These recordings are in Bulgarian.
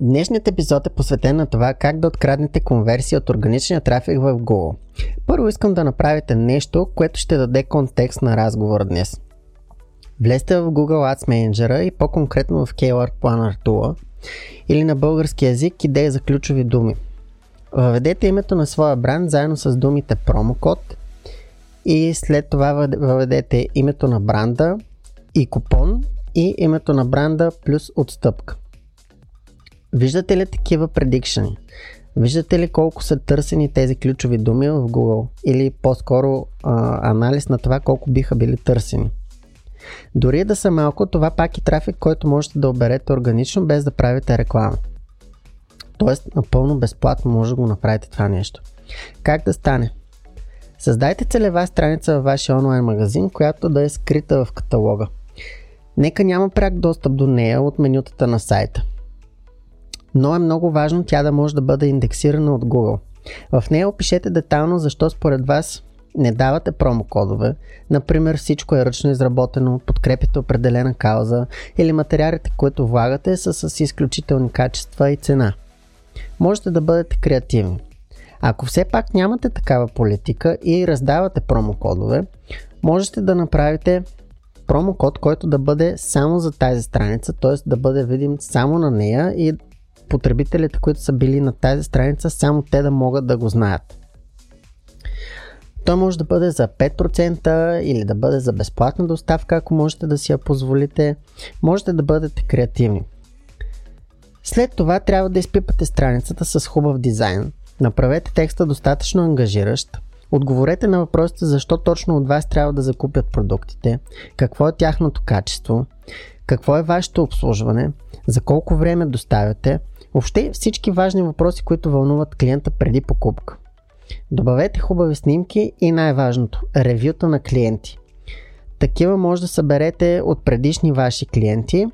Днешният епизод е посветен на това как да откраднете конверсия от органичния трафик в Google. Първо искам да направите нещо, което ще даде контекст на разговора днес. Влезте в Google Ads Manager и по-конкретно в Keyword Planner Tool или на български язик идея за ключови думи. Въведете името на своя бранд заедно с думите промокод и след това въведете името на бранда и купон и името на бранда плюс отстъпка. Виждате ли такива предикшени? Виждате ли колко са търсени тези ключови думи в Google? Или по-скоро а, анализ на това колко биха били търсени? Дори да са малко, това пак е трафик, който можете да оберете органично, без да правите реклама. Тоест, напълно безплатно може да го направите това нещо. Как да стане? Създайте целева страница във вашия онлайн магазин, която да е скрита в каталога. Нека няма пряк достъп до нея от менютата на сайта но е много важно тя да може да бъде индексирана от Google. В нея опишете детайлно защо според вас не давате промокодове, например всичко е ръчно изработено, подкрепите определена кауза или материалите, които влагате са с изключителни качества и цена. Можете да бъдете креативни. Ако все пак нямате такава политика и раздавате промокодове, можете да направите промокод, който да бъде само за тази страница, т.е. да бъде видим само на нея и потребителите, които са били на тази страница, само те да могат да го знаят. То може да бъде за 5% или да бъде за безплатна доставка, ако можете да си я позволите. Можете да бъдете креативни. След това трябва да изпипате страницата с хубав дизайн. Направете текста достатъчно ангажиращ. Отговорете на въпросите защо точно от вас трябва да закупят продуктите, какво е тяхното качество, какво е вашето обслужване, за колко време доставяте, Въобще всички важни въпроси, които вълнуват клиента преди покупка. Добавете хубави снимки и най-важното – ревюта на клиенти. Такива може да съберете от предишни ваши клиенти,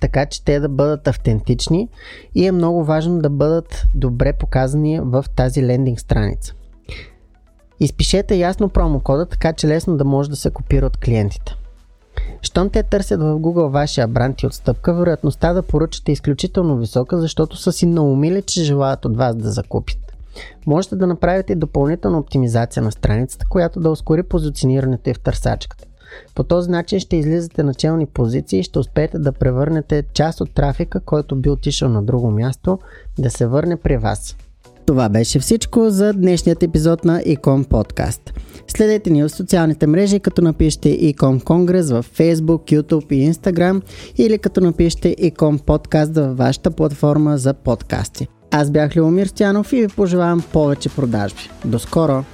така че те да бъдат автентични и е много важно да бъдат добре показани в тази лендинг страница. Изпишете ясно промокода, така че лесно да може да се копира от клиентите. Щом те търсят в Google вашия бранд и отстъпка, вероятността да поръчате е изключително висока, защото са си наумили, че желаят от вас да закупят. Можете да направите допълнителна оптимизация на страницата, която да ускори позиционирането и в търсачката. По този начин ще излизате на челни позиции и ще успеете да превърнете част от трафика, който би отишъл на друго място, да се върне при вас. Това беше всичко за днешният епизод на Ecom Podcast. Следете ни в социалните мрежи, като напишете Ecom Конгрес в Facebook, YouTube и Instagram или като напишете Ecom Podcast във вашата платформа за подкасти. Аз бях Любомир Стянов и ви пожелавам повече продажби. До скоро!